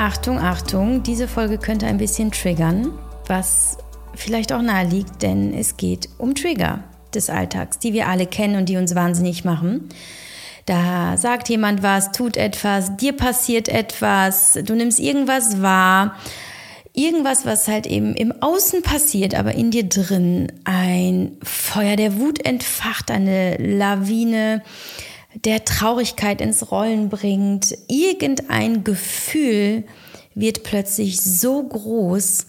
Achtung, Achtung, diese Folge könnte ein bisschen triggern, was vielleicht auch nahe liegt, denn es geht um Trigger des Alltags, die wir alle kennen und die uns wahnsinnig machen. Da sagt jemand was, tut etwas, dir passiert etwas, du nimmst irgendwas wahr, irgendwas, was halt eben im Außen passiert, aber in dir drin ein Feuer der Wut entfacht, eine Lawine der Traurigkeit ins Rollen bringt. Irgendein Gefühl wird plötzlich so groß,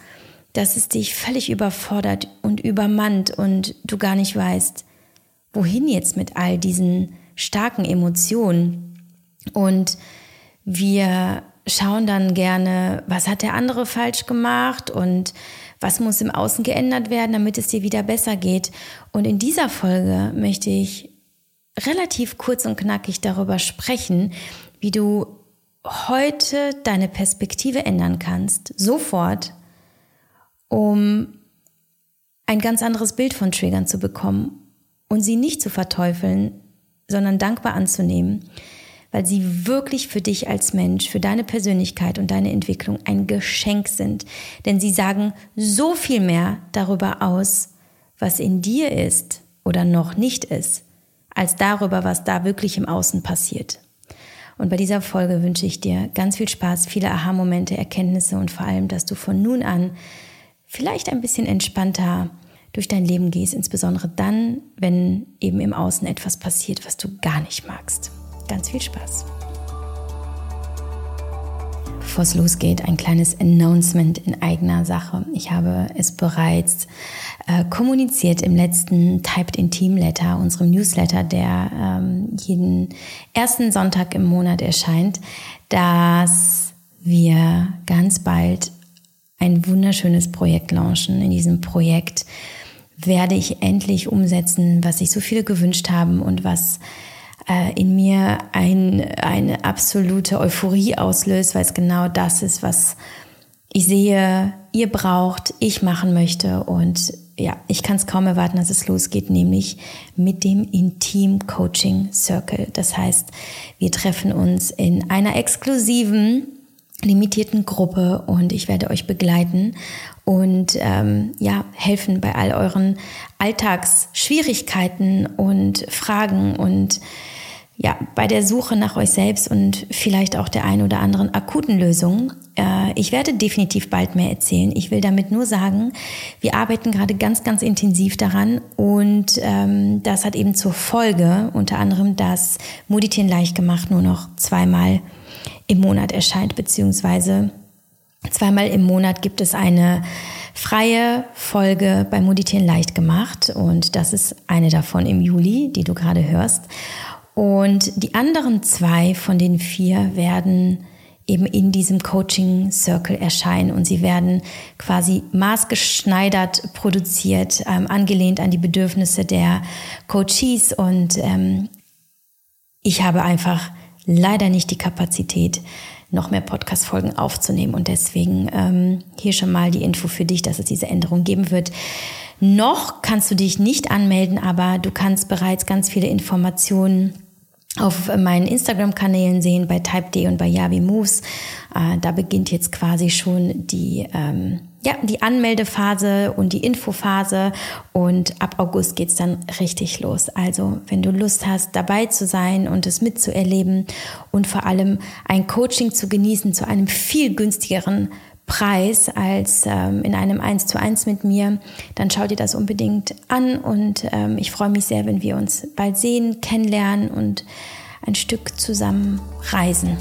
dass es dich völlig überfordert und übermannt und du gar nicht weißt, wohin jetzt mit all diesen starken Emotionen. Und wir schauen dann gerne, was hat der andere falsch gemacht und was muss im Außen geändert werden, damit es dir wieder besser geht. Und in dieser Folge möchte ich relativ kurz und knackig darüber sprechen, wie du heute deine Perspektive ändern kannst, sofort, um ein ganz anderes Bild von Triggern zu bekommen und sie nicht zu verteufeln, sondern dankbar anzunehmen, weil sie wirklich für dich als Mensch, für deine Persönlichkeit und deine Entwicklung ein Geschenk sind. Denn sie sagen so viel mehr darüber aus, was in dir ist oder noch nicht ist, als darüber, was da wirklich im Außen passiert. Und bei dieser Folge wünsche ich dir ganz viel Spaß, viele Aha-Momente, Erkenntnisse und vor allem, dass du von nun an vielleicht ein bisschen entspannter durch dein Leben gehst, insbesondere dann, wenn eben im Außen etwas passiert, was du gar nicht magst. Ganz viel Spaß. Bevor es losgeht, ein kleines Announcement in eigener Sache. Ich habe es bereits äh, kommuniziert im letzten Typed in Team Letter, unserem Newsletter, der ähm, jeden ersten Sonntag im Monat erscheint, dass wir ganz bald ein wunderschönes Projekt launchen. In diesem Projekt werde ich endlich umsetzen, was sich so viele gewünscht haben und was äh, in mir ein, eine absolute Euphorie auslöst, weil es genau das ist, was ich sehe, ihr braucht, ich machen möchte. Und ja, ich kann es kaum erwarten, dass es losgeht, nämlich mit dem Intim Coaching Circle. Das heißt, wir treffen uns in einer exklusiven limitierten Gruppe und ich werde euch begleiten und ähm, ja helfen bei all euren Alltagsschwierigkeiten und Fragen und ja, bei der Suche nach euch selbst und vielleicht auch der ein oder anderen akuten Lösung. Äh, ich werde definitiv bald mehr erzählen. Ich will damit nur sagen, wir arbeiten gerade ganz, ganz intensiv daran und ähm, das hat eben zur Folge unter anderem, dass Moditieren leicht gemacht nur noch zweimal im Monat erscheint, beziehungsweise zweimal im Monat gibt es eine freie Folge bei Moditieren leicht gemacht. Und das ist eine davon im Juli, die du gerade hörst. Und die anderen zwei von den vier werden eben in diesem Coaching Circle erscheinen. Und sie werden quasi maßgeschneidert produziert, ähm, angelehnt an die Bedürfnisse der Coaches. Und ähm, ich habe einfach leider nicht die Kapazität, noch mehr Podcast-Folgen aufzunehmen und deswegen ähm, hier schon mal die Info für dich, dass es diese Änderung geben wird. Noch kannst du dich nicht anmelden, aber du kannst bereits ganz viele Informationen auf meinen Instagram-Kanälen sehen, bei TypeD und bei Yavi Moves. Äh, da beginnt jetzt quasi schon die, ähm, ja, die Anmeldephase und die Infophase und ab August geht's dann richtig los. Also wenn du Lust hast, dabei zu sein und es mitzuerleben und vor allem ein Coaching zu genießen zu einem viel günstigeren Preis als ähm, in einem 1 zu 1 mit mir, dann schau dir das unbedingt an und ähm, ich freue mich sehr, wenn wir uns bald sehen, kennenlernen und ein Stück zusammen reisen.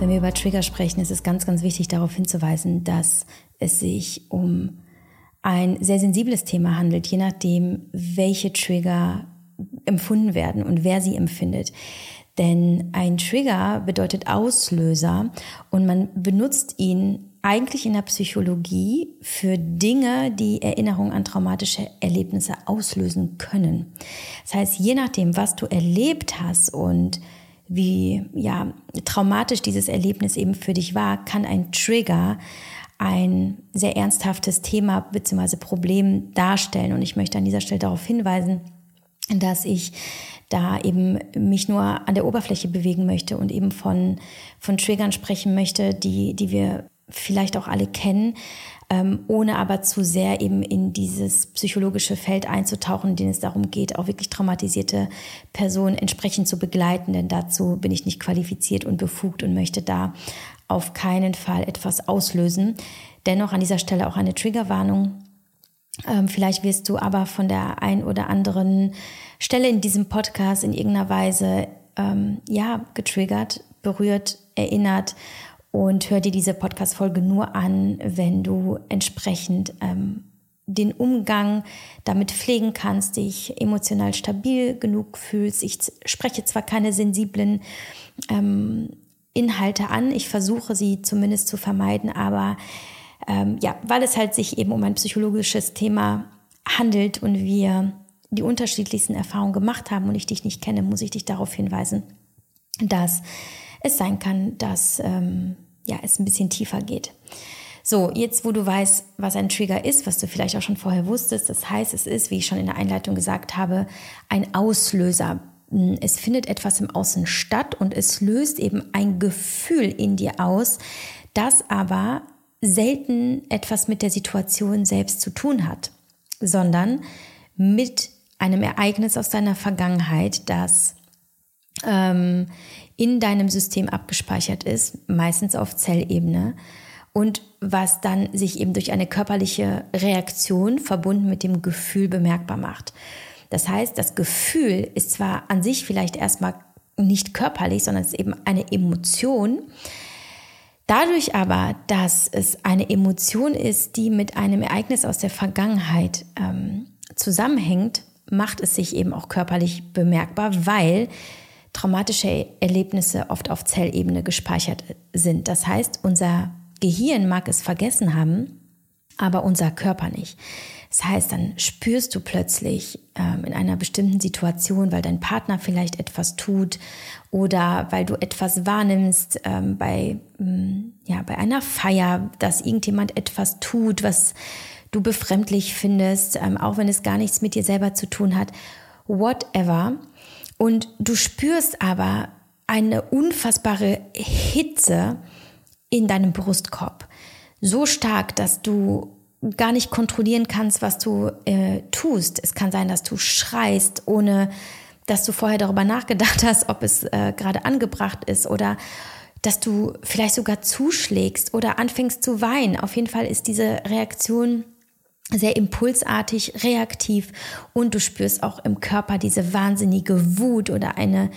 Wenn wir über Trigger sprechen, ist es ganz, ganz wichtig darauf hinzuweisen, dass es sich um ein sehr sensibles Thema handelt, je nachdem, welche Trigger empfunden werden und wer sie empfindet. Denn ein Trigger bedeutet Auslöser und man benutzt ihn eigentlich in der Psychologie für Dinge, die Erinnerungen an traumatische Erlebnisse auslösen können. Das heißt, je nachdem, was du erlebt hast und wie ja, traumatisch dieses Erlebnis eben für dich war, kann ein Trigger ein sehr ernsthaftes Thema bzw. Problem darstellen. Und ich möchte an dieser Stelle darauf hinweisen, dass ich da eben mich nur an der Oberfläche bewegen möchte und eben von, von Triggern sprechen möchte, die, die wir vielleicht auch alle kennen, ähm, ohne aber zu sehr eben in dieses psychologische Feld einzutauchen, in dem es darum geht, auch wirklich traumatisierte Personen entsprechend zu begleiten, denn dazu bin ich nicht qualifiziert und befugt und möchte da auf keinen Fall etwas auslösen. Dennoch an dieser Stelle auch eine Triggerwarnung. Ähm, vielleicht wirst du aber von der ein oder anderen Stelle in diesem Podcast in irgendeiner Weise ähm, ja getriggert, berührt, erinnert und hör dir diese Podcast-Folge nur an, wenn du entsprechend ähm, den Umgang damit pflegen kannst, dich emotional stabil genug fühlst. Ich spreche zwar keine sensiblen ähm, Inhalte an, ich versuche sie zumindest zu vermeiden, aber ähm, ja, weil es halt sich eben um ein psychologisches Thema handelt und wir die unterschiedlichsten Erfahrungen gemacht haben und ich dich nicht kenne, muss ich dich darauf hinweisen, dass es sein kann, dass ähm, ja, es ein bisschen tiefer geht. So, jetzt wo du weißt, was ein Trigger ist, was du vielleicht auch schon vorher wusstest, das heißt, es ist, wie ich schon in der Einleitung gesagt habe, ein Auslöser. Es findet etwas im Außen statt und es löst eben ein Gefühl in dir aus, das aber selten etwas mit der Situation selbst zu tun hat, sondern mit einem Ereignis aus deiner Vergangenheit, das ähm, in deinem System abgespeichert ist, meistens auf Zellebene und was dann sich eben durch eine körperliche Reaktion verbunden mit dem Gefühl bemerkbar macht. Das heißt, das Gefühl ist zwar an sich vielleicht erstmal nicht körperlich, sondern es ist eben eine Emotion. Dadurch aber, dass es eine Emotion ist, die mit einem Ereignis aus der Vergangenheit ähm, zusammenhängt, macht es sich eben auch körperlich bemerkbar, weil traumatische Erlebnisse oft auf Zellebene gespeichert sind. Das heißt, unser Gehirn mag es vergessen haben, aber unser Körper nicht. Das heißt, dann spürst du plötzlich ähm, in einer bestimmten Situation, weil dein Partner vielleicht etwas tut oder weil du etwas wahrnimmst ähm, bei, ähm, ja, bei einer Feier, dass irgendjemand etwas tut, was du befremdlich findest, ähm, auch wenn es gar nichts mit dir selber zu tun hat, whatever. Und du spürst aber eine unfassbare Hitze in deinem Brustkorb. So stark, dass du gar nicht kontrollieren kannst, was du äh, tust. Es kann sein, dass du schreist, ohne dass du vorher darüber nachgedacht hast, ob es äh, gerade angebracht ist oder dass du vielleicht sogar zuschlägst oder anfängst zu weinen. Auf jeden Fall ist diese Reaktion sehr impulsartig, reaktiv und du spürst auch im Körper diese wahnsinnige Wut oder eine,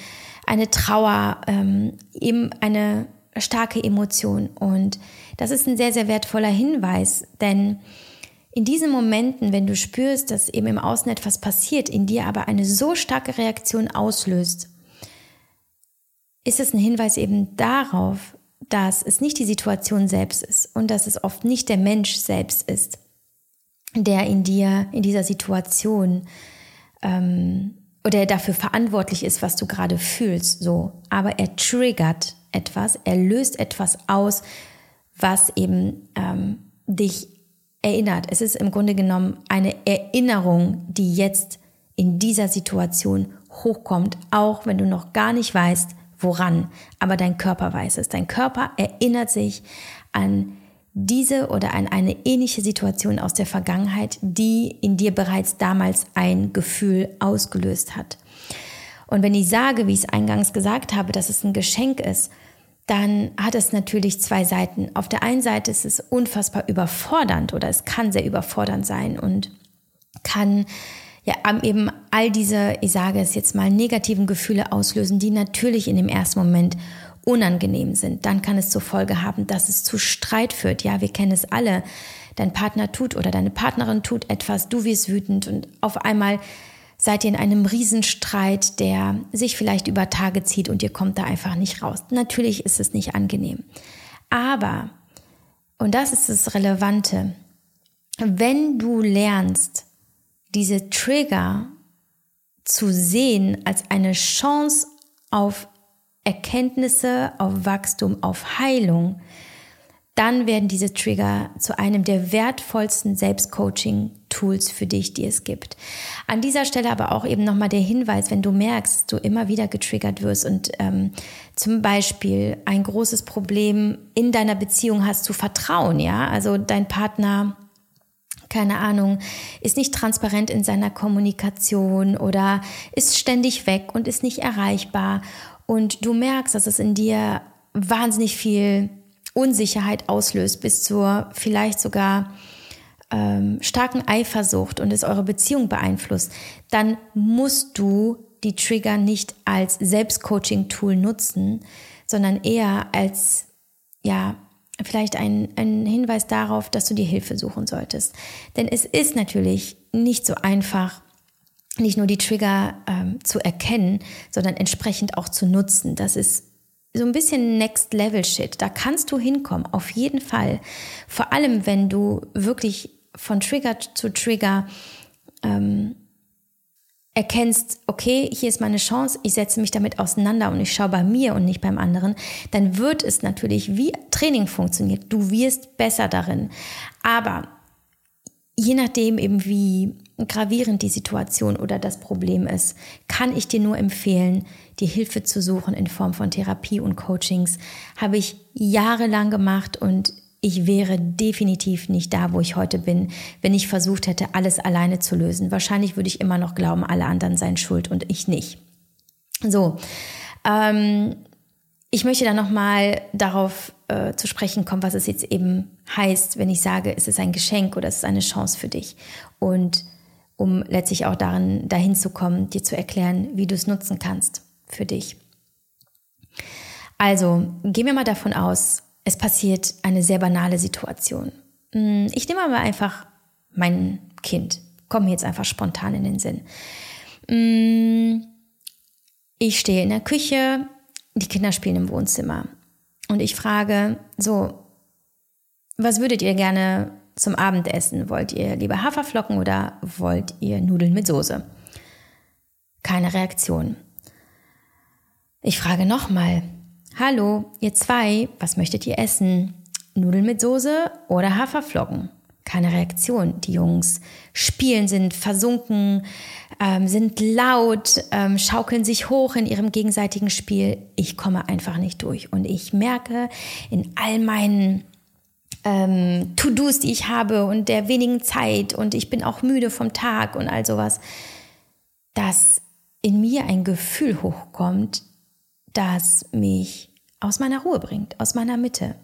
eine Trauer, ähm, eben eine starke Emotion. Und das ist ein sehr, sehr wertvoller Hinweis, denn in diesen Momenten, wenn du spürst, dass eben im Außen etwas passiert, in dir aber eine so starke Reaktion auslöst, ist es ein Hinweis eben darauf, dass es nicht die Situation selbst ist und dass es oft nicht der Mensch selbst ist, der in dir, in dieser Situation ähm, oder dafür verantwortlich ist, was du gerade fühlst, so. Aber er triggert etwas, er löst etwas aus, was eben ähm, dich erinnert. Es ist im Grunde genommen eine Erinnerung, die jetzt in dieser Situation hochkommt, auch wenn du noch gar nicht weißt, woran. Aber dein Körper weiß es. Dein Körper erinnert sich an diese oder an eine ähnliche Situation aus der Vergangenheit, die in dir bereits damals ein Gefühl ausgelöst hat. Und wenn ich sage, wie ich es eingangs gesagt habe, dass es ein Geschenk ist, dann hat es natürlich zwei Seiten. Auf der einen Seite ist es unfassbar überfordernd oder es kann sehr überfordernd sein und kann ja eben all diese, ich sage es jetzt mal, negativen Gefühle auslösen, die natürlich in dem ersten Moment unangenehm sind, dann kann es zur Folge haben, dass es zu Streit führt. Ja, wir kennen es alle. Dein Partner tut oder deine Partnerin tut etwas, du wirst wütend und auf einmal seid ihr in einem Riesenstreit, der sich vielleicht über Tage zieht und ihr kommt da einfach nicht raus. Natürlich ist es nicht angenehm. Aber, und das ist das Relevante, wenn du lernst, diese Trigger zu sehen als eine Chance auf Erkenntnisse, auf Wachstum, auf Heilung, dann werden diese Trigger zu einem der wertvollsten Selbstcoaching Tools für dich, die es gibt. An dieser Stelle aber auch eben nochmal der Hinweis, wenn du merkst, du immer wieder getriggert wirst und ähm, zum Beispiel ein großes Problem in deiner Beziehung hast zu vertrauen, ja, also dein Partner keine Ahnung, ist nicht transparent in seiner Kommunikation oder ist ständig weg und ist nicht erreichbar und du merkst, dass es in dir wahnsinnig viel Unsicherheit auslöst, bis zur vielleicht sogar ähm, starken Eifersucht und es eure Beziehung beeinflusst, dann musst du die Trigger nicht als Selbstcoaching-Tool nutzen, sondern eher als, ja, vielleicht ein, ein Hinweis darauf, dass du dir Hilfe suchen solltest. Denn es ist natürlich nicht so einfach, nicht nur die Trigger ähm, zu erkennen, sondern entsprechend auch zu nutzen. Das ist so ein bisschen Next Level Shit. Da kannst du hinkommen, auf jeden Fall. Vor allem, wenn du wirklich von Trigger zu Trigger ähm, erkennst, okay, hier ist meine Chance, ich setze mich damit auseinander und ich schaue bei mir und nicht beim anderen, dann wird es natürlich, wie Training funktioniert, du wirst besser darin. Aber je nachdem eben wie gravierend die Situation oder das Problem ist, kann ich dir nur empfehlen, die Hilfe zu suchen in Form von Therapie und Coachings. Habe ich jahrelang gemacht und ich wäre definitiv nicht da, wo ich heute bin, wenn ich versucht hätte, alles alleine zu lösen. Wahrscheinlich würde ich immer noch glauben, alle anderen seien schuld und ich nicht. So, ähm, ich möchte dann nochmal darauf äh, zu sprechen kommen, was es jetzt eben heißt, wenn ich sage, es ist ein Geschenk oder es ist eine Chance für dich. Und um letztlich auch darin, dahin zu kommen, dir zu erklären, wie du es nutzen kannst für dich. Also, gehen wir mal davon aus, es passiert eine sehr banale Situation. Hm, ich nehme mal einfach mein Kind. Komm mir jetzt einfach spontan in den Sinn. Hm, ich stehe in der Küche, die Kinder spielen im Wohnzimmer. Und ich frage, so, was würdet ihr gerne zum Abendessen? Wollt ihr lieber Haferflocken oder wollt ihr Nudeln mit Soße? Keine Reaktion. Ich frage nochmal, Hallo, ihr zwei, was möchtet ihr essen? Nudeln mit Soße oder Haferflocken? Keine Reaktion. Die Jungs spielen, sind versunken, ähm, sind laut, ähm, schaukeln sich hoch in ihrem gegenseitigen Spiel. Ich komme einfach nicht durch. Und ich merke in all meinen ähm, To-Dos, die ich habe und der wenigen Zeit und ich bin auch müde vom Tag und all sowas, dass in mir ein Gefühl hochkommt, das mich aus meiner Ruhe bringt, aus meiner Mitte.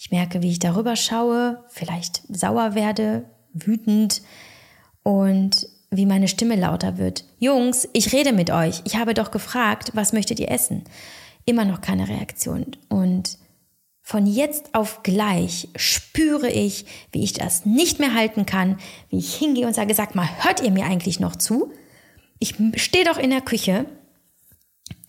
Ich merke, wie ich darüber schaue, vielleicht sauer werde, wütend und wie meine Stimme lauter wird. Jungs, ich rede mit euch. Ich habe doch gefragt, was möchtet ihr essen? Immer noch keine Reaktion. Und von jetzt auf gleich spüre ich, wie ich das nicht mehr halten kann, wie ich hingehe und sage, sag mal, hört ihr mir eigentlich noch zu? Ich stehe doch in der Küche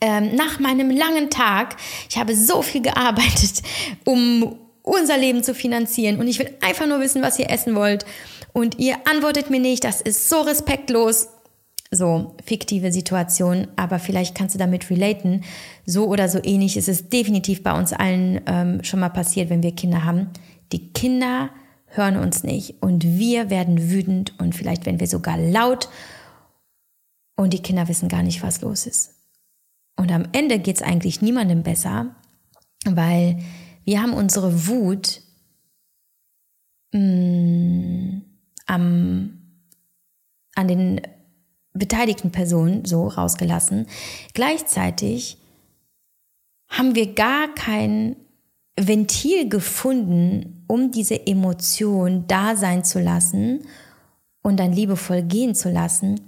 ähm, nach meinem langen Tag, ich habe so viel gearbeitet, um unser Leben zu finanzieren und ich will einfach nur wissen, was ihr essen wollt und ihr antwortet mir nicht, das ist so respektlos. So, fiktive Situation, aber vielleicht kannst du damit relaten. So oder so ähnlich ist es definitiv bei uns allen ähm, schon mal passiert, wenn wir Kinder haben. Die Kinder hören uns nicht und wir werden wütend und vielleicht werden wir sogar laut und die Kinder wissen gar nicht, was los ist. Und am Ende geht es eigentlich niemandem besser, weil wir haben unsere Wut mh, mm, am, an den beteiligten Personen so rausgelassen. Gleichzeitig haben wir gar kein Ventil gefunden, um diese Emotion da sein zu lassen und dann liebevoll gehen zu lassen,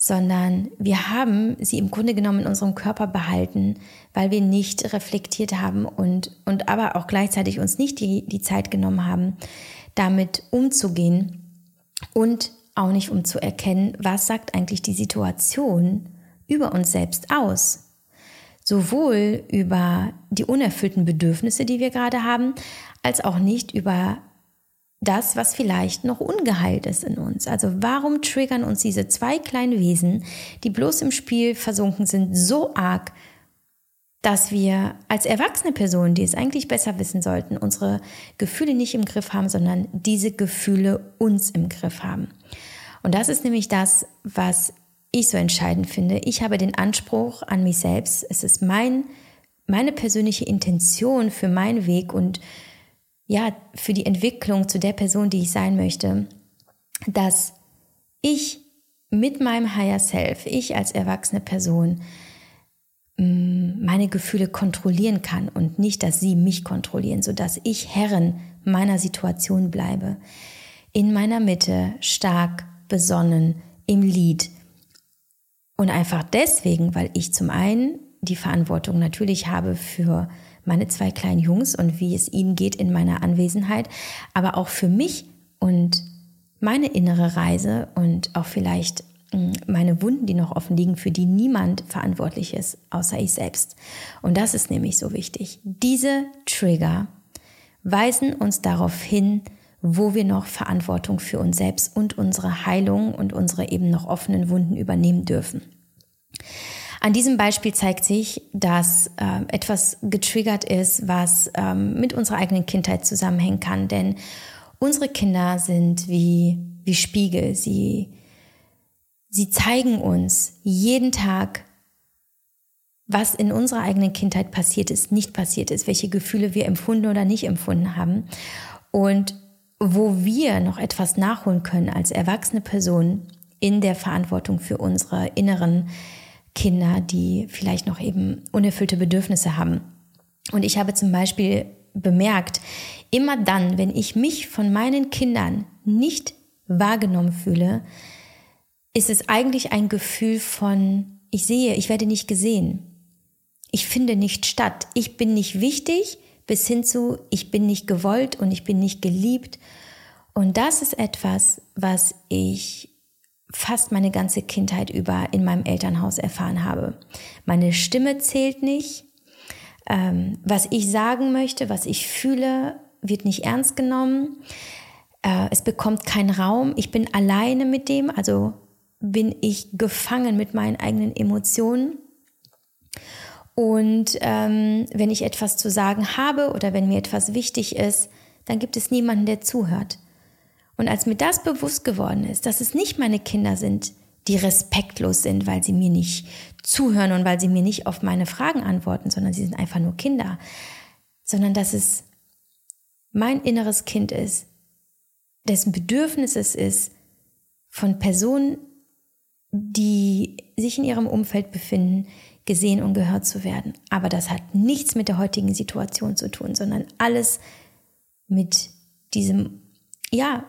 sondern wir haben sie im Grunde genommen in unserem Körper behalten, weil wir nicht reflektiert haben und, und aber auch gleichzeitig uns nicht die, die Zeit genommen haben, damit umzugehen und auch nicht um zu erkennen, was sagt eigentlich die Situation über uns selbst aus. Sowohl über die unerfüllten Bedürfnisse, die wir gerade haben, als auch nicht über das, was vielleicht noch ungeheilt ist in uns. Also warum triggern uns diese zwei kleinen Wesen, die bloß im Spiel versunken sind, so arg? dass wir als erwachsene Personen, die es eigentlich besser wissen sollten, unsere Gefühle nicht im Griff haben, sondern diese Gefühle uns im Griff haben. Und das ist nämlich das, was ich so entscheidend finde. Ich habe den Anspruch an mich selbst. Es ist mein, meine persönliche Intention für meinen Weg und ja, für die Entwicklung zu der Person, die ich sein möchte, dass ich mit meinem Higher Self, ich als erwachsene Person, mm, meine Gefühle kontrollieren kann und nicht, dass sie mich kontrollieren, sodass ich Herrin meiner Situation bleibe. In meiner Mitte, stark, besonnen, im Lied. Und einfach deswegen, weil ich zum einen die Verantwortung natürlich habe für meine zwei kleinen Jungs und wie es ihnen geht in meiner Anwesenheit, aber auch für mich und meine innere Reise und auch vielleicht mm, meine Wunden, die noch offen liegen, für die niemand verantwortlich ist, außer ich selbst. Und das ist nämlich so wichtig. Diese Trigger weisen uns darauf hin, wo wir noch Verantwortung für uns selbst und unsere Heilung und unsere eben noch offenen Wunden übernehmen dürfen. An diesem Beispiel zeigt sich, dass äh, etwas getriggert ist, was ähm, mit unserer eigenen Kindheit zusammenhängen kann. Denn unsere Kinder sind wie, wie Spiegel. Sie, sie zeigen uns jeden Tag, was in unserer eigenen Kindheit passiert ist, nicht passiert ist, welche Gefühle wir empfunden oder nicht empfunden haben. Und wo wir noch etwas nachholen können als erwachsene Person in der Verantwortung für unsere inneren Kinder, die vielleicht noch eben unerfüllte Bedürfnisse haben. Und ich habe zum Beispiel bemerkt, immer dann, wenn ich mich von meinen Kindern nicht wahrgenommen fühle, ist es eigentlich ein Gefühl von, ich sehe, ich werde nicht gesehen. Ich finde nicht statt. Ich bin nicht wichtig bis hin zu, ich bin nicht gewollt und ich bin nicht geliebt. Und das ist etwas, was ich fast meine ganze Kindheit über in meinem Elternhaus erfahren habe. Meine Stimme zählt nicht. Ähm, was ich sagen möchte, was ich fühle, wird nicht ernst genommen. Äh, es bekommt keinen Raum. Ich bin alleine mit dem, also bin ich gefangen mit meinen eigenen Emotionen. Und ähm, wenn ich etwas zu sagen habe oder wenn mir etwas wichtig ist, dann gibt es niemanden, der zuhört. Und als mir das bewusst geworden ist, dass es nicht meine Kinder sind, die respektlos sind, weil sie mir nicht zuhören und weil sie mir nicht auf meine Fragen antworten, sondern sie sind einfach nur Kinder, sondern dass es mein inneres Kind ist, dessen Bedürfnis es ist, von Personen, die sich in ihrem Umfeld befinden, gesehen und gehört zu werden. Aber das hat nichts mit der heutigen Situation zu tun, sondern alles mit diesem, ja,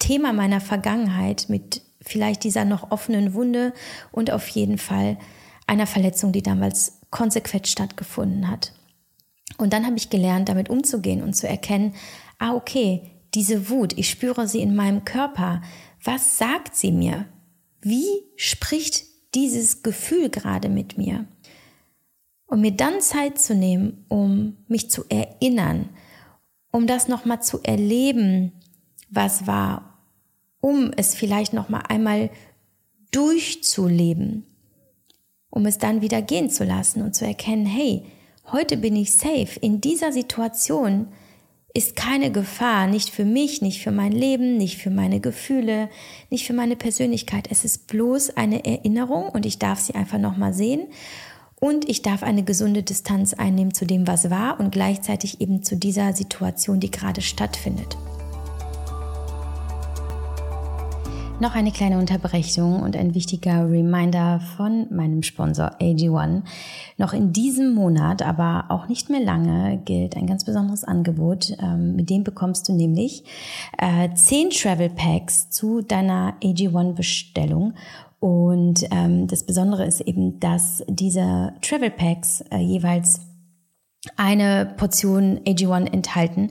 Thema meiner Vergangenheit, mit vielleicht dieser noch offenen Wunde und auf jeden Fall einer Verletzung, die damals konsequent stattgefunden hat. Und dann habe ich gelernt, damit umzugehen und zu erkennen, ah okay, diese Wut, ich spüre sie in meinem Körper. Was sagt sie mir? Wie spricht dieses Gefühl gerade mit mir. Und mir dann Zeit zu nehmen, um mich zu erinnern, um das nochmal zu erleben, was war, um es vielleicht nochmal einmal durchzuleben, um es dann wieder gehen zu lassen und zu erkennen, hey, heute bin ich safe. In dieser Situation ist keine Gefahr, nicht für mich, nicht für mein Leben, nicht für meine Gefühle, nicht für meine Persönlichkeit. Es ist bloß eine Erinnerung und ich darf sie einfach nochmal sehen. Und ich darf eine gesunde Distanz einnehmen zu dem, was war und gleichzeitig eben zu dieser Situation, die gerade stattfindet. Noch eine kleine Unterbrechung und ein wichtiger Reminder von meinem Sponsor AG1. Noch in diesem Monat, aber auch nicht mehr lange, gilt ein ganz besonderes Angebot. Ähm, mit dem bekommst du nämlich äh, 10 Travel Packs zu deiner AG1 Bestellung. Und ähm, das Besondere ist eben, dass diese Travel Packs äh, jeweils eine Portion AG1 enthalten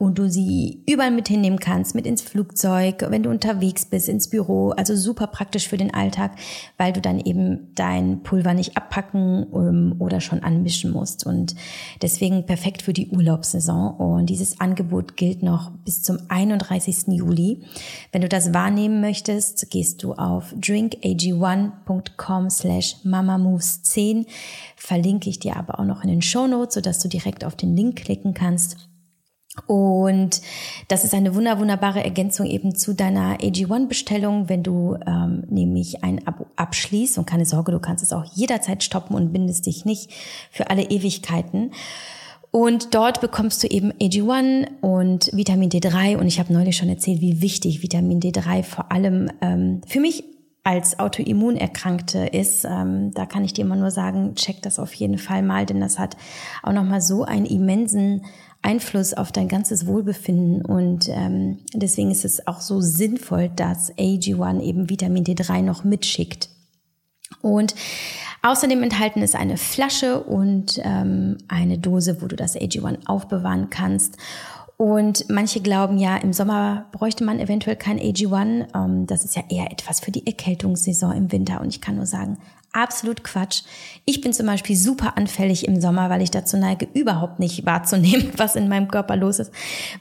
und du sie überall mit hinnehmen kannst, mit ins Flugzeug, wenn du unterwegs bist, ins Büro. Also super praktisch für den Alltag, weil du dann eben dein Pulver nicht abpacken ähm, oder schon anmischen musst. Und deswegen perfekt für die Urlaubssaison. Und dieses Angebot gilt noch bis zum 31. Juli. Wenn du das wahrnehmen möchtest, gehst du auf drinkag1.com slash mamamoves10 verlinke ich dir aber auch noch in den Show Notes, sodass du direkt auf den Link klicken kannst. Und das ist eine wunder, wunderbare Ergänzung eben zu deiner AG1-Bestellung, wenn du ähm, nämlich ein Abo abschließt. Und keine Sorge, du kannst es auch jederzeit stoppen und bindest dich nicht für alle Ewigkeiten. Und dort bekommst du eben AG1 und Vitamin D3. Und ich habe neulich schon erzählt, wie wichtig Vitamin D3 vor allem ähm, für mich als Autoimmunerkrankte ist, ähm, da kann ich dir immer nur sagen, check das auf jeden Fall mal, denn das hat auch nochmal so einen immensen Einfluss auf dein ganzes Wohlbefinden und ähm, deswegen ist es auch so sinnvoll, dass AG1 eben Vitamin D3 noch mitschickt. Und außerdem enthalten ist eine Flasche und ähm, eine Dose, wo du das AG1 aufbewahren kannst. Und manche glauben ja, im Sommer bräuchte man eventuell kein AG1. Ähm, das ist ja eher etwas für die Erkältungssaison im Winter. Und ich kann nur sagen, absolut Quatsch. Ich bin zum Beispiel super anfällig im Sommer, weil ich dazu neige, überhaupt nicht wahrzunehmen, was in meinem Körper los ist.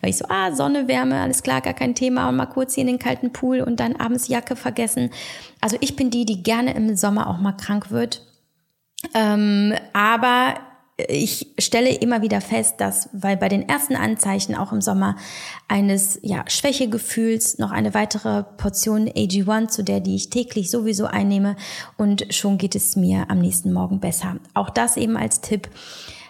Weil ich so, ah, Sonne, Wärme, alles klar, gar kein Thema. Und mal kurz hier in den kalten Pool und dann abends Jacke vergessen. Also ich bin die, die gerne im Sommer auch mal krank wird. Ähm, aber ich stelle immer wieder fest, dass, weil bei den ersten Anzeichen auch im Sommer eines ja, Schwächegefühls noch eine weitere Portion AG1 zu der, die ich täglich sowieso einnehme und schon geht es mir am nächsten Morgen besser. Auch das eben als Tipp,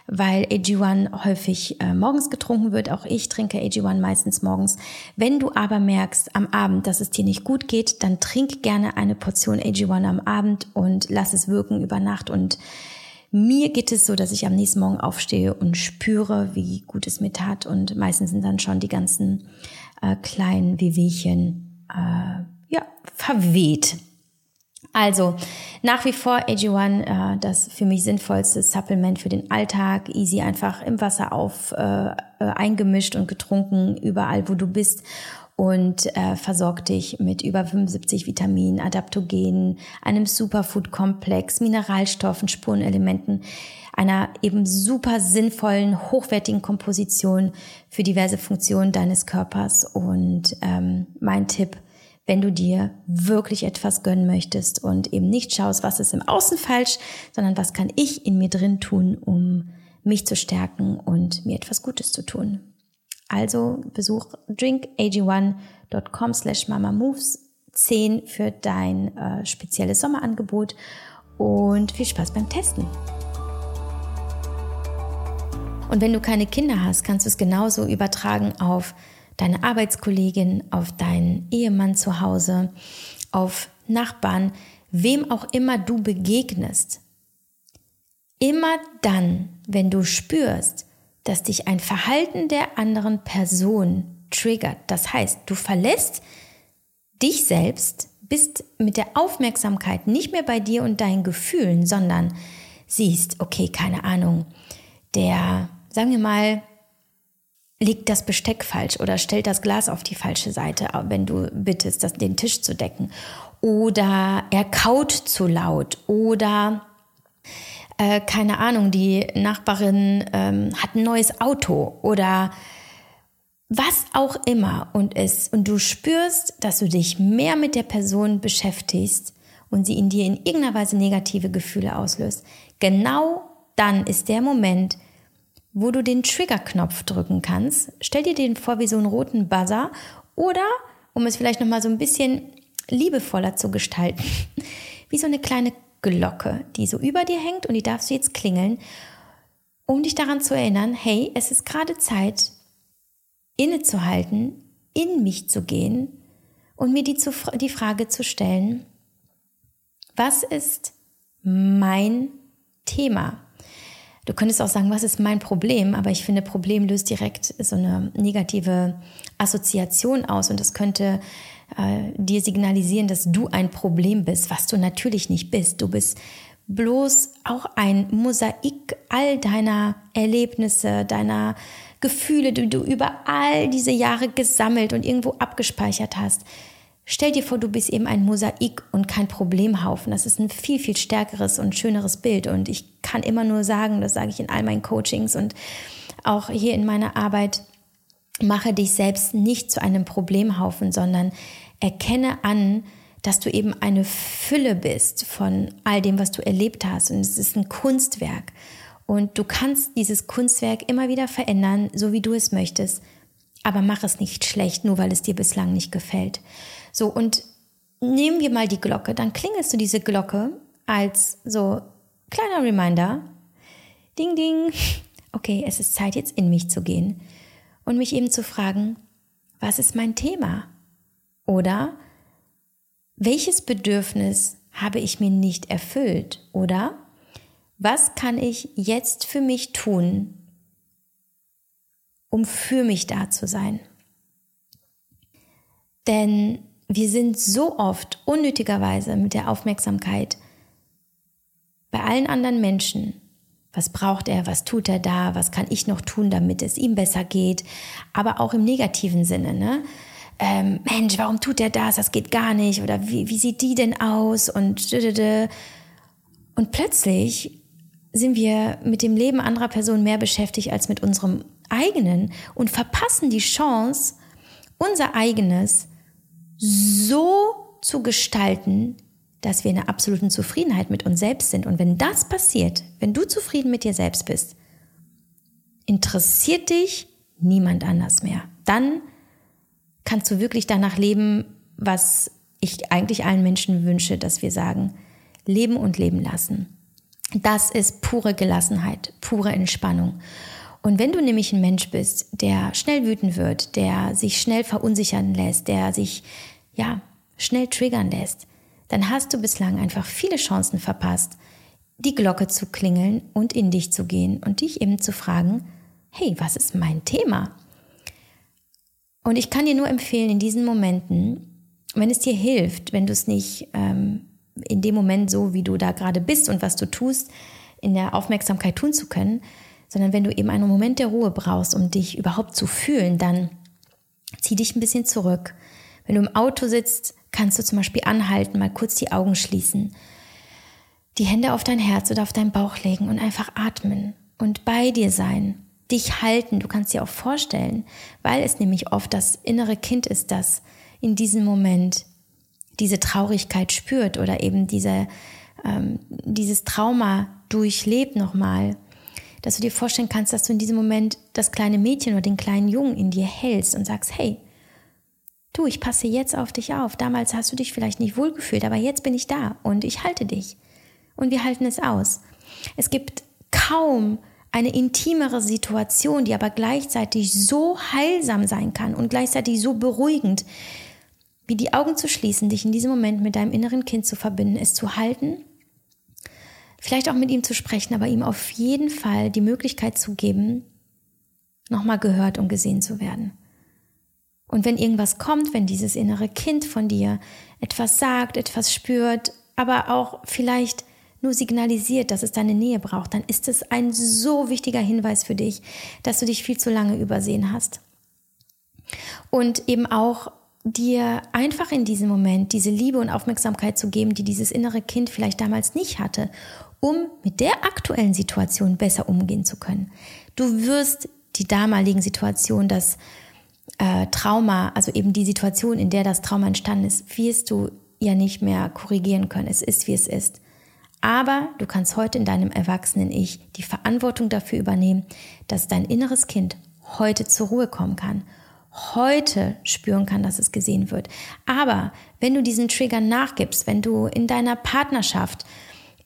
weil AG1 häufig äh, morgens getrunken wird. Auch ich trinke AG1 meistens morgens. Wenn du aber merkst am Abend, dass es dir nicht gut geht, dann trink gerne eine Portion AG1 am Abend und lass es wirken über Nacht und mir geht es so, dass ich am nächsten Morgen aufstehe und spüre, wie gut es mir tat. Und meistens sind dann schon die ganzen äh, kleinen Wehwehchen äh, ja, verweht. Also nach wie vor AG1 äh, das für mich sinnvollste Supplement für den Alltag. Easy einfach im Wasser auf äh, äh eingemischt und getrunken überall, wo du bist und äh, versorgt dich mit über 75 Vitaminen, Adaptogenen, einem Superfood-Komplex, Mineralstoffen, Spurenelementen, einer eben super sinnvollen, hochwertigen Komposition für diverse Funktionen deines Körpers. Und ähm, mein Tipp, wenn du dir wirklich etwas gönnen möchtest und eben nicht schaust, was ist im Außen falsch, sondern was kann ich in mir drin tun, um mich zu stärken und mir etwas Gutes zu tun. Also besuch drinkag1.com slash mamamoves 10 für dein äh, spezielles Sommerangebot und viel Spaß beim Testen. Und wenn du keine Kinder hast, kannst du es genauso übertragen auf deine Arbeitskollegin, auf deinen Ehemann zu Hause, auf Nachbarn, wem auch immer du begegnest. Immer dann, wenn du spürst, dass dich ein Verhalten der anderen Person triggert. Das heißt, du verlässt dich selbst, bist mit der Aufmerksamkeit nicht mehr bei dir und deinen Gefühlen, sondern siehst, okay, keine Ahnung, der, sagen wir mal, legt das Besteck falsch oder stellt das Glas auf die falsche Seite, wenn du bittest, das, den Tisch zu decken. Oder er kaut zu laut oder äh, keine Ahnung, die Nachbarin ähm, hat ein neues Auto oder was auch immer und es und du spürst, dass du dich mehr mit der Person beschäftigst und sie in dir in irgendeiner Weise negative Gefühle auslöst, genau dann ist der Moment, wo du den Triggerknopf drücken kannst. Stell dir den vor wie so einen roten Buzzer oder um es vielleicht noch mal so ein bisschen liebevoller zu gestalten, wie so eine kleine Glocke, die so über dir hängt und die darfst du jetzt klingeln, um dich daran zu erinnern, hey, es ist gerade Zeit, innezuhalten, in mich zu gehen und mir die, zu, die Frage zu stellen, was ist mein Thema? Du könntest auch sagen, was ist mein Problem? Aber ich finde, Problem löst direkt so eine negative Assoziation aus und das könnte äh, dir signalisieren, dass du ein Problem bist, was du natürlich nicht bist. Du bist bloß auch ein Mosaik all deiner Erlebnisse, deiner Gefühle, die du über all diese Jahre gesammelt und irgendwo abgespeichert hast. Stell dir vor, du bist eben ein Mosaik und kein Problemhaufen. Das ist ein viel, viel stärkeres und schöneres Bild. Und ich kann immer nur sagen, das sage ich in all meinen Coachings und auch hier in meiner Arbeit, mache dich selbst nicht zu einem Problemhaufen, sondern erkenne an, dass du eben eine Fülle bist von all dem, was du erlebt hast. Und es ist ein Kunstwerk. Und du kannst dieses Kunstwerk immer wieder verändern, so wie du es möchtest. Aber mach es nicht schlecht, nur weil es dir bislang nicht gefällt. So, und nehmen wir mal die Glocke. Dann klingelst du diese Glocke als so kleiner Reminder. Ding, ding. Okay, es ist Zeit, jetzt in mich zu gehen und mich eben zu fragen, was ist mein Thema? Oder welches Bedürfnis habe ich mir nicht erfüllt? Oder was kann ich jetzt für mich tun, um für mich da zu sein? Denn wir sind so oft unnötigerweise mit der Aufmerksamkeit bei allen anderen Menschen. Was braucht er? Was tut er da? Was kann ich noch tun, damit es ihm besser geht? Aber auch im negativen Sinne. Ne? ähm, Mensch, warum tut der das? Das geht gar nicht. Oder wie, wie sieht die denn aus? Und, und plötzlich sind wir mit dem Leben anderer Personen mehr beschäftigt als mit unserem eigenen und verpassen die Chance, unser eigenes so zu gestalten, dass wir in einer absoluten Zufriedenheit mit uns selbst sind. Und wenn das passiert, wenn du zufrieden mit dir selbst bist, interessiert dich niemand anders mehr. Dann kannst du wirklich danach leben, was ich eigentlich allen Menschen wünsche, dass wir sagen, leben und leben lassen. Das ist pure Gelassenheit, pure Entspannung. Und wenn du nämlich ein Mensch bist, der schnell wütend wird, der sich schnell verunsichern lässt, der sich ja schnell triggern lässt, dann hast du bislang einfach viele Chancen verpasst, die Glocke zu klingeln und in dich zu gehen und dich eben zu fragen, hey, was ist mein Thema? Und ich kann dir nur empfehlen, in diesen Momenten, wenn es dir hilft, wenn du es nicht ähm, in dem Moment so, wie du da gerade bist und was du tust, in der Aufmerksamkeit tun zu können, sondern wenn du eben einen Moment der Ruhe brauchst, um dich überhaupt zu fühlen, dann zieh dich ein bisschen zurück. Wenn du im Auto sitzt, kannst du zum Beispiel anhalten, mal kurz die Augen schließen, die Hände auf dein Herz oder auf deinen Bauch legen und einfach atmen und bei dir sein dich halten. Du kannst dir auch vorstellen, weil es nämlich oft das innere Kind ist, das in diesem Moment diese Traurigkeit spürt oder eben diese, ähm, dieses Trauma durchlebt nochmal, dass du dir vorstellen kannst, dass du in diesem Moment das kleine Mädchen oder den kleinen Jungen in dir hältst und sagst, hey, du, ich passe jetzt auf dich auf. Damals hast du dich vielleicht nicht wohlgefühlt, aber jetzt bin ich da und ich halte dich. Und wir halten es aus. Es gibt kaum eine intimere Situation, die aber gleichzeitig so heilsam sein kann und gleichzeitig so beruhigend, wie die Augen zu schließen, dich in diesem Moment mit deinem inneren Kind zu verbinden, es zu halten, vielleicht auch mit ihm zu sprechen, aber ihm auf jeden Fall die Möglichkeit zu geben, nochmal gehört und gesehen zu werden. Und wenn irgendwas kommt, wenn dieses innere Kind von dir etwas sagt, etwas spürt, aber auch vielleicht nur signalisiert, dass es deine Nähe braucht, dann ist es ein so wichtiger Hinweis für dich, dass du dich viel zu lange übersehen hast. Und eben auch dir einfach in diesem Moment diese Liebe und Aufmerksamkeit zu geben, die dieses innere Kind vielleicht damals nicht hatte, um mit der aktuellen Situation besser umgehen zu können. Du wirst die damaligen Situation, das äh, Trauma, also eben die Situation, in der das Trauma entstanden ist, wirst du ja nicht mehr korrigieren können. Es ist, wie es ist. Aber du kannst heute in deinem erwachsenen Ich die Verantwortung dafür übernehmen, dass dein inneres Kind heute zur Ruhe kommen kann, heute spüren kann, dass es gesehen wird. Aber wenn du diesen Trigger nachgibst, wenn du in deiner Partnerschaft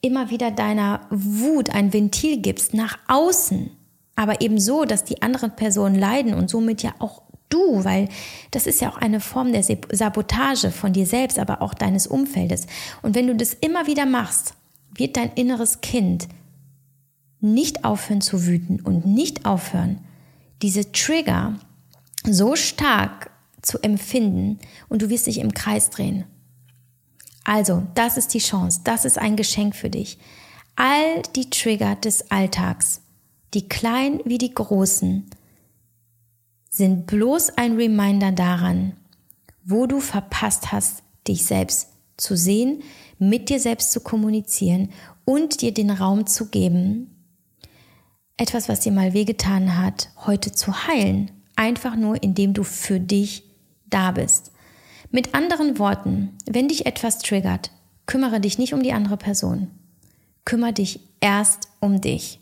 immer wieder deiner Wut ein Ventil gibst nach außen, aber eben so, dass die anderen Personen leiden und somit ja auch du, weil das ist ja auch eine Form der Sabotage von dir selbst, aber auch deines Umfeldes. Und wenn du das immer wieder machst, wird dein inneres Kind nicht aufhören zu wüten und nicht aufhören, diese Trigger so stark zu empfinden und du wirst dich im Kreis drehen. Also, das ist die Chance, das ist ein Geschenk für dich. All die Trigger des Alltags, die kleinen wie die großen, sind bloß ein Reminder daran, wo du verpasst hast, dich selbst zu sehen, mit dir selbst zu kommunizieren und dir den Raum zu geben, etwas, was dir mal wehgetan hat, heute zu heilen. Einfach nur, indem du für dich da bist. Mit anderen Worten, wenn dich etwas triggert, kümmere dich nicht um die andere Person. Kümmere dich erst um dich.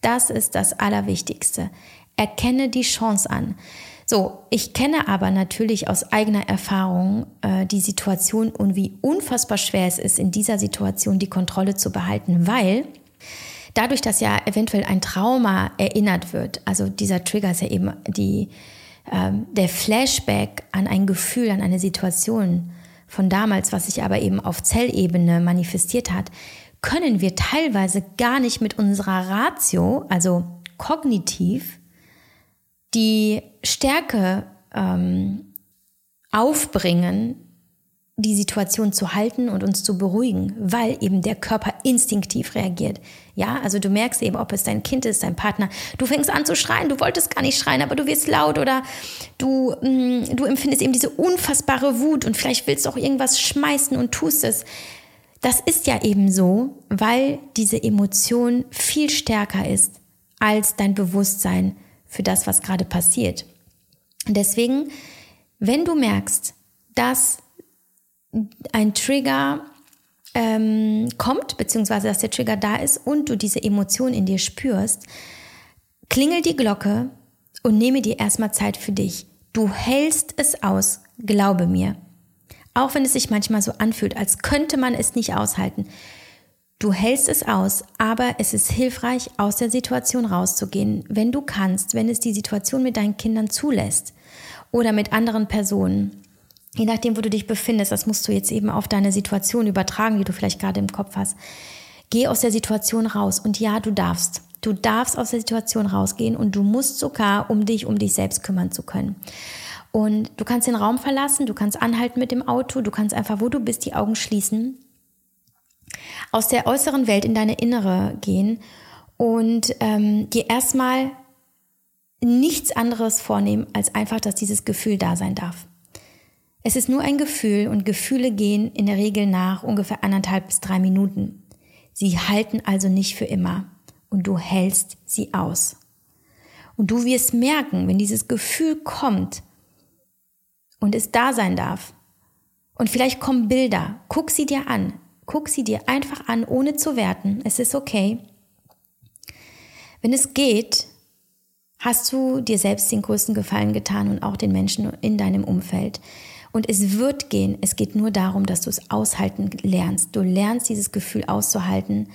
Das ist das Allerwichtigste. Erkenne die Chance an. So, ich kenne aber natürlich aus eigener Erfahrung äh, die Situation und wie unfassbar schwer es ist, in dieser Situation die Kontrolle zu behalten, weil dadurch, dass ja eventuell ein Trauma erinnert wird, also dieser Trigger ist ja eben die, äh, der Flashback an ein Gefühl, an eine Situation von damals, was sich aber eben auf Zellebene manifestiert hat, können wir teilweise gar nicht mit unserer Ratio, also kognitiv, die Stärke ähm, aufbringen, die Situation zu halten und uns zu beruhigen, weil eben der Körper instinktiv reagiert. Ja, also du merkst eben, ob es dein Kind ist, dein Partner. Du fängst an zu schreien, du wolltest gar nicht schreien, aber du wirst laut oder du, mh, mm, du empfindest eben diese unfassbare Wut und vielleicht willst du auch irgendwas schmeißen und tust es. Das ist ja eben so, weil diese Emotion viel stärker ist als dein Bewusstsein für das, was gerade passiert. Und deswegen, wenn du merkst, dass ein Trigger ähm, kommt, beziehungsweise dass der Trigger da ist und du diese Emotion in dir spürst, klingel die Glocke und nehme dir erstmal Zeit für dich. Du hältst es aus, glaube mir. Auch wenn es sich manchmal so anfühlt, als könnte man es nicht aushalten. Du hältst es aus, aber es ist hilfreich, aus der Situation rauszugehen, wenn du kannst, wenn es die Situation mit deinen Kindern zulässt oder mit anderen Personen je nachdem, wo du dich befindest, das musst du jetzt eben auf deine Situation übertragen, die du vielleicht gerade im Kopf hast. Geh aus der Situation raus und ja, du darfst. Du darfst aus der Situation rausgehen und du musst sogar, um dich um dich selbst kümmern zu können. Und du kannst den Raum verlassen, du kannst anhalten mit dem Auto, du kannst einfach, wo du bist, die Augen schließen, aus der äußeren Welt in deine innere gehen und ähm, dir erstmal nichts anderes vornehmen, als einfach, dass dieses Gefühl da sein darf. Es ist nur ein Gefühl und Gefühle gehen in der Regel nach ungefähr anderthalb bis drei Minuten. Sie halten also nicht für immer und du hältst sie aus. Und du wirst merken, wenn dieses Gefühl kommt und es da sein darf, und vielleicht kommen Bilder, guck sie dir an, guck sie dir einfach an, ohne zu werten, es ist okay. Wenn es geht, hast du dir selbst den größten Gefallen getan und auch den Menschen in deinem Umfeld. Und es wird gehen. Es geht nur darum, dass du es aushalten lernst. Du lernst dieses Gefühl auszuhalten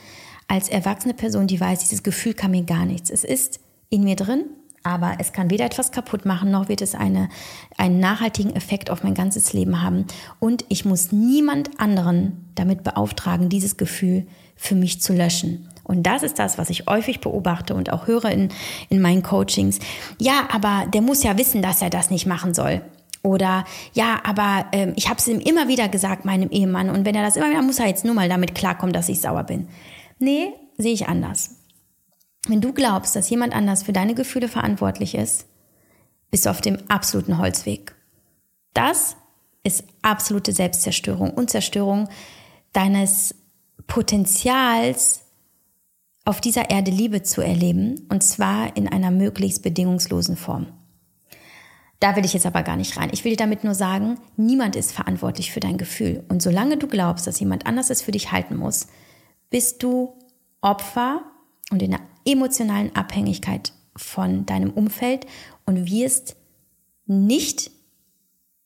als erwachsene Person, die weiß, dieses Gefühl kann mir gar nichts. Es ist in mir drin, aber es kann weder etwas kaputt machen, noch wird es eine, einen nachhaltigen Effekt auf mein ganzes Leben haben. Und ich muss niemand anderen damit beauftragen, dieses Gefühl für mich zu löschen. Und das ist das, was ich häufig beobachte und auch höre in, in meinen Coachings. Ja, aber der muss ja wissen, dass er das nicht machen soll. Oder ja, aber ähm, ich habe es ihm immer wieder gesagt, meinem Ehemann. Und wenn er das immer wieder, muss er jetzt nur mal damit klarkommen, dass ich sauer bin. Nee, sehe ich anders. Wenn du glaubst, dass jemand anders für deine Gefühle verantwortlich ist, bist du auf dem absoluten Holzweg. Das ist absolute Selbstzerstörung und Zerstörung deines Potenzials, auf dieser Erde Liebe zu erleben, und zwar in einer möglichst bedingungslosen Form. Da will ich jetzt aber gar nicht rein. Ich will dir damit nur sagen, niemand ist verantwortlich für dein Gefühl. Und solange du glaubst, dass jemand anders es für dich halten muss, bist du Opfer und in einer emotionalen Abhängigkeit von deinem Umfeld und wirst nicht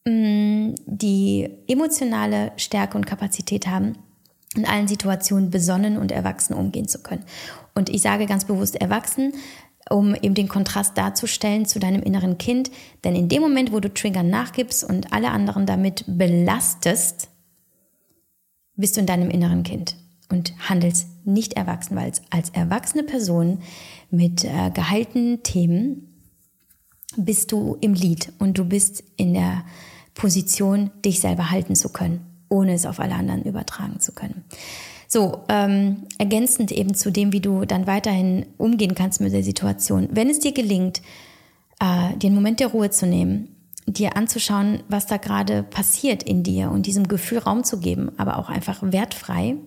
mh, mm, die emotionale Stärke und Kapazität haben, in allen Situationen besonnen und erwachsen umgehen zu können. Und ich sage ganz bewusst erwachsen, um eben den Kontrast darzustellen zu deinem inneren Kind. Denn in dem Moment, wo du Triggern nachgibst und alle anderen damit belastest, bist du in deinem inneren Kind und handelst nicht erwachsen, weil als erwachsene Person mit äh, geheilten Themen bist du im Lied und du bist in der Position, dich selber halten zu können, ohne es auf alle anderen übertragen zu können. So, ähm, ergänzend eben zu dem, wie du dann weiterhin umgehen kannst mit der Situation. Wenn es dir gelingt, äh, einen Moment der Ruhe zu nehmen, dir anzuschauen, was da gerade passiert in dir und diesem Gefühl Raum zu geben, aber auch einfach wertfrei,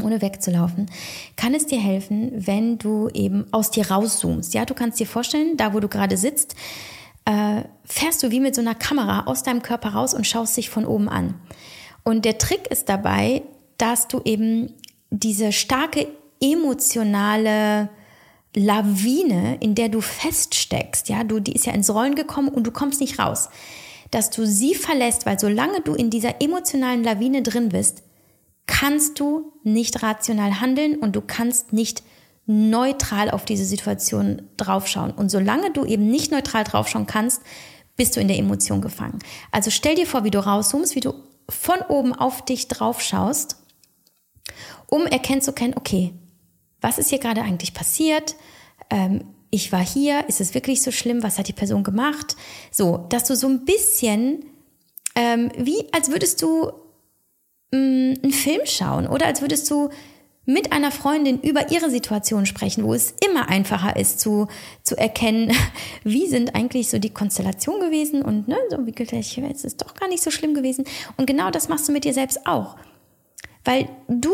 ohne wegzulaufen, kann es dir helfen, wenn du eben aus dir rauszoomst. Ja, du kannst dir vorstellen, da wo du gerade sitzt, äh, fährst du wie mit so einer Kamera aus deinem Körper raus und schaust dich von oben an. Und der Trick ist dabei, dass du eben diese starke emotionale Lawine, in der du feststeckst, ja, du, die ist ja ins Rollen gekommen und du kommst nicht raus, dass du sie verlässt, weil solange du in dieser emotionalen Lawine drin bist, kannst du nicht rational handeln und du kannst nicht neutral auf diese Situation draufschauen. Und solange du eben nicht neutral draufschauen kannst, bist du in der Emotion gefangen. Also stell dir vor, wie du rauszoomst, wie du von oben auf dich draufschaust, um erkennen zu können, okay, was ist hier gerade eigentlich passiert? Ähm, ich war hier, ist es wirklich so schlimm? Was hat die Person gemacht? So, dass du so ein bisschen, ähm, wie als würdest du mh, mm, einen Film schauen oder als würdest du mit einer Freundin über ihre Situation sprechen, wo es immer einfacher ist zu, zu erkennen, wie sind eigentlich so die Konstellationen gewesen und ne, so wie es ist doch gar nicht so schlimm gewesen. Und genau das machst du mit dir selbst auch. Weil du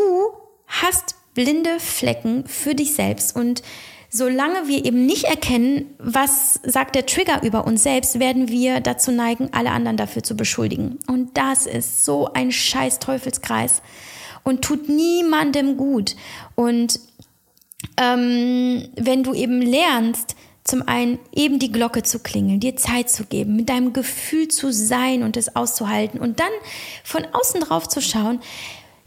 hast blinde Flecken für dich selbst. Und solange wir eben nicht erkennen, was sagt der Trigger über uns selbst, werden wir dazu neigen, alle anderen dafür zu beschuldigen. Und das ist so ein scheiß Teufelskreis und tut niemandem gut. Und ähm, wenn du eben lernst, zum einen eben die Glocke zu klingeln, dir Zeit zu geben, mit deinem Gefühl zu sein und es auszuhalten und dann von außen drauf zu schauen,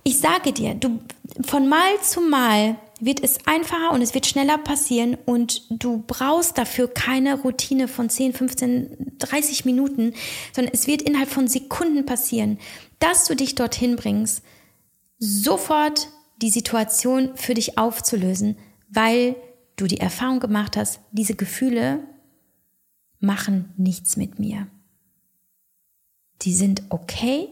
ich sage dir, du, von Mal zu Mal wird es einfacher und es wird schneller passieren und du brauchst dafür keine Routine von 10, 15, 30 Minuten, sondern es wird innerhalb von Sekunden passieren, dass du dich dorthin bringst, sofort die Situation für dich aufzulösen, weil du die Erfahrung gemacht hast, diese Gefühle machen nichts mit mir. Die sind okay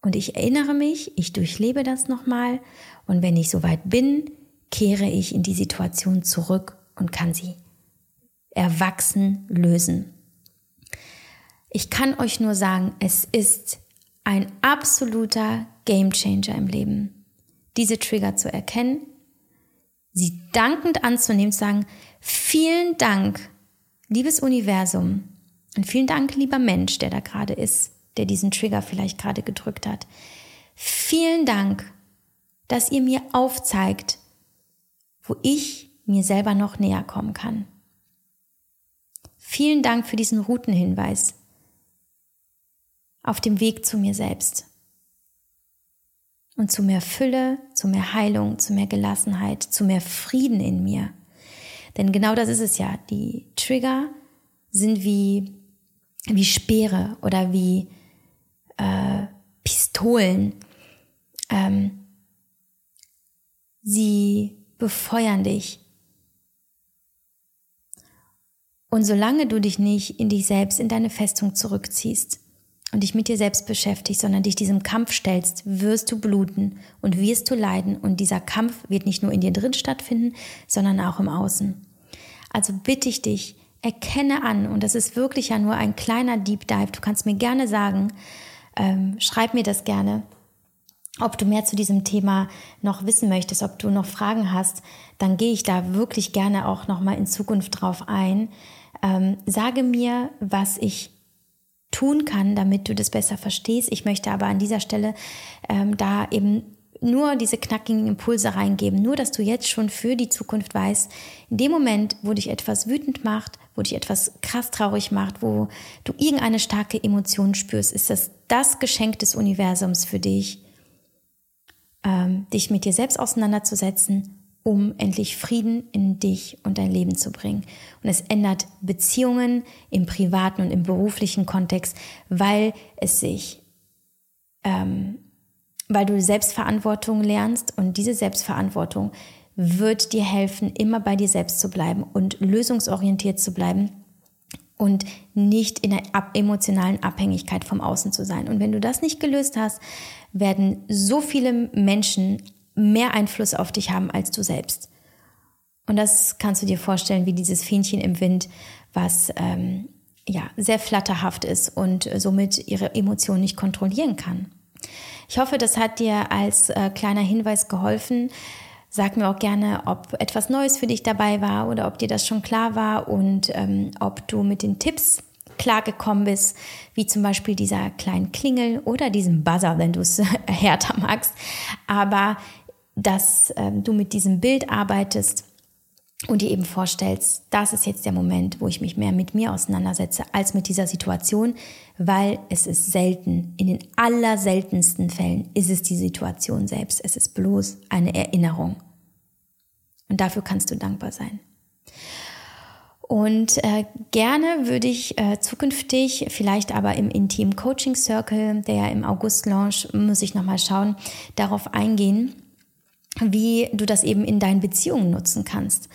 und ich erinnere mich, ich durchlebe das nochmal und wenn ich soweit bin, kehre ich in die Situation zurück und kann sie erwachsen lösen. Ich kann euch nur sagen, es ist ein absoluter Gamechanger im Leben, diese Trigger zu erkennen, sie dankend anzunehmen, zu sagen, vielen Dank, liebes Universum und vielen Dank, lieber Mensch, der da gerade ist der diesen Trigger vielleicht gerade gedrückt hat. Vielen Dank, dass ihr mir aufzeigt, wo ich mir selber noch näher kommen kann. Vielen Dank für diesen Routenhinweis auf dem Weg zu mir selbst und zu mehr Fülle, zu mehr Heilung, zu mehr Gelassenheit, zu mehr Frieden in mir. Denn genau das ist es ja. Die Trigger sind wie, wie Speere oder wie äh, Pistolen. Ähm, sie befeuern dich. Und solange du dich nicht in dich selbst, in deine Festung zurückziehst und dich mit dir selbst beschäftigst, sondern dich diesem Kampf stellst, wirst du bluten und wirst du leiden. Und dieser Kampf wird nicht nur in dir drin stattfinden, sondern auch im Außen. Also bitte ich dich, erkenne an, und das ist wirklich ja nur ein kleiner Deep Dive, du kannst mir gerne sagen, ähm, schreib mir das gerne. Ob du mehr zu diesem Thema noch wissen möchtest, ob du noch Fragen hast, dann gehe ich da wirklich gerne auch noch mal in Zukunft drauf ein. Ähm, sage mir, was ich tun kann, damit du das besser verstehst. Ich möchte aber an dieser Stelle ähm, da eben nur diese knackigen Impulse reingeben, nur dass du jetzt schon für die Zukunft weißt, in dem Moment, wo dich etwas wütend macht, wo dich etwas krass traurig macht, wo du irgendeine starke Emotion spürst, ist das das Geschenk des Universums für dich, ähm, dich mit dir selbst auseinanderzusetzen, um endlich Frieden in dich und dein Leben zu bringen. Und es ändert Beziehungen im privaten und im beruflichen Kontext, weil es sich, ähm, weil du Selbstverantwortung lernst und diese Selbstverantwortung wird dir helfen, immer bei dir selbst zu bleiben und lösungsorientiert zu bleiben und nicht in einer emotionalen Abhängigkeit vom Außen zu sein. Und wenn du das nicht gelöst hast, werden so viele Menschen mehr Einfluss auf dich haben als du selbst. Und das kannst du dir vorstellen wie dieses Fähnchen im Wind, was ähm, ja sehr flatterhaft ist und somit ihre Emotionen nicht kontrollieren kann. Ich hoffe, das hat dir als äh, kleiner Hinweis geholfen. Sag mir auch gerne, ob etwas Neues für dich dabei war oder ob dir das schon klar war und ähm, ob du mit den Tipps klargekommen bist, wie zum Beispiel dieser kleinen Klingel oder diesem Buzzer, wenn du es härter magst. Aber dass ähm, du mit diesem Bild arbeitest und dir eben vorstellst, das ist jetzt der Moment, wo ich mich mehr mit mir auseinandersetze als mit dieser Situation, weil es ist selten, in den allerseltensten Fällen ist es die Situation selbst, es ist bloß eine Erinnerung. Und dafür kannst du dankbar sein. Und äh, gerne würde ich äh, zukünftig, vielleicht aber im Intim Coaching Circle, der ja im August launch, muss ich nochmal schauen, darauf eingehen, wie du das eben in deinen Beziehungen nutzen kannst.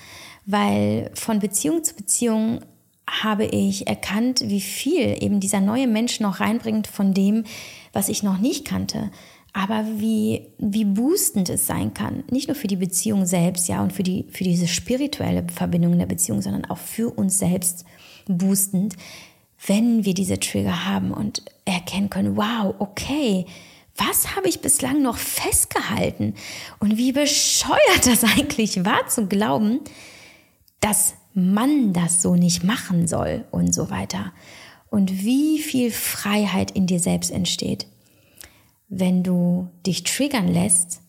Weil von Beziehung zu Beziehung habe ich erkannt, wie viel eben dieser neue Mensch noch reinbringt von dem, was ich noch nicht kannte. Aber wie, wie boostend es sein kann. Nicht nur für die Beziehung selbst, ja, und für, die, für diese spirituelle Verbindung in der Beziehung, sondern auch für uns selbst boostend, wenn wir diese Trigger haben und erkennen können, wow, okay, was habe ich bislang noch festgehalten? Und wie bescheuert das eigentlich war zu glauben, dass man das so nicht machen soll und so weiter. Und wie viel Freiheit in dir selbst entsteht, wenn du dich triggern lässt,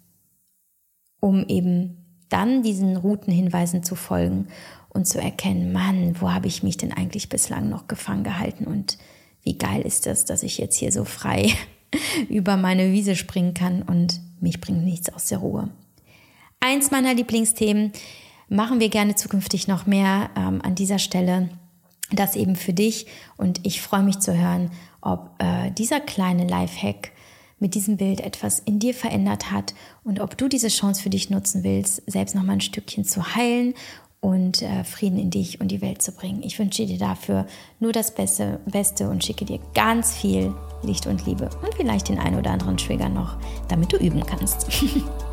um eben dann diesen Routenhinweisen zu folgen und zu erkennen, Mann, wo habe ich mich denn eigentlich bislang noch gefangen gehalten und wie geil ist das, dass ich jetzt hier so frei über meine Wiese springen kann und mich bringt nichts aus der Ruhe. Eins meiner Lieblingsthemen machen wir gerne zukünftig noch mehr ähm, an dieser Stelle. Das eben für dich und ich freue mich zu hören, ob äh, dieser kleine Lifehack mit diesem Bild etwas in dir verändert hat und ob du diese Chance für dich nutzen willst, selbst noch mal ein Stückchen zu heilen und äh, Frieden in dich und die Welt zu bringen. Ich wünsche dir dafür nur das Beste, Beste und schicke dir ganz viel Licht und Liebe und vielleicht den einen oder anderen Trigger noch, damit du üben kannst.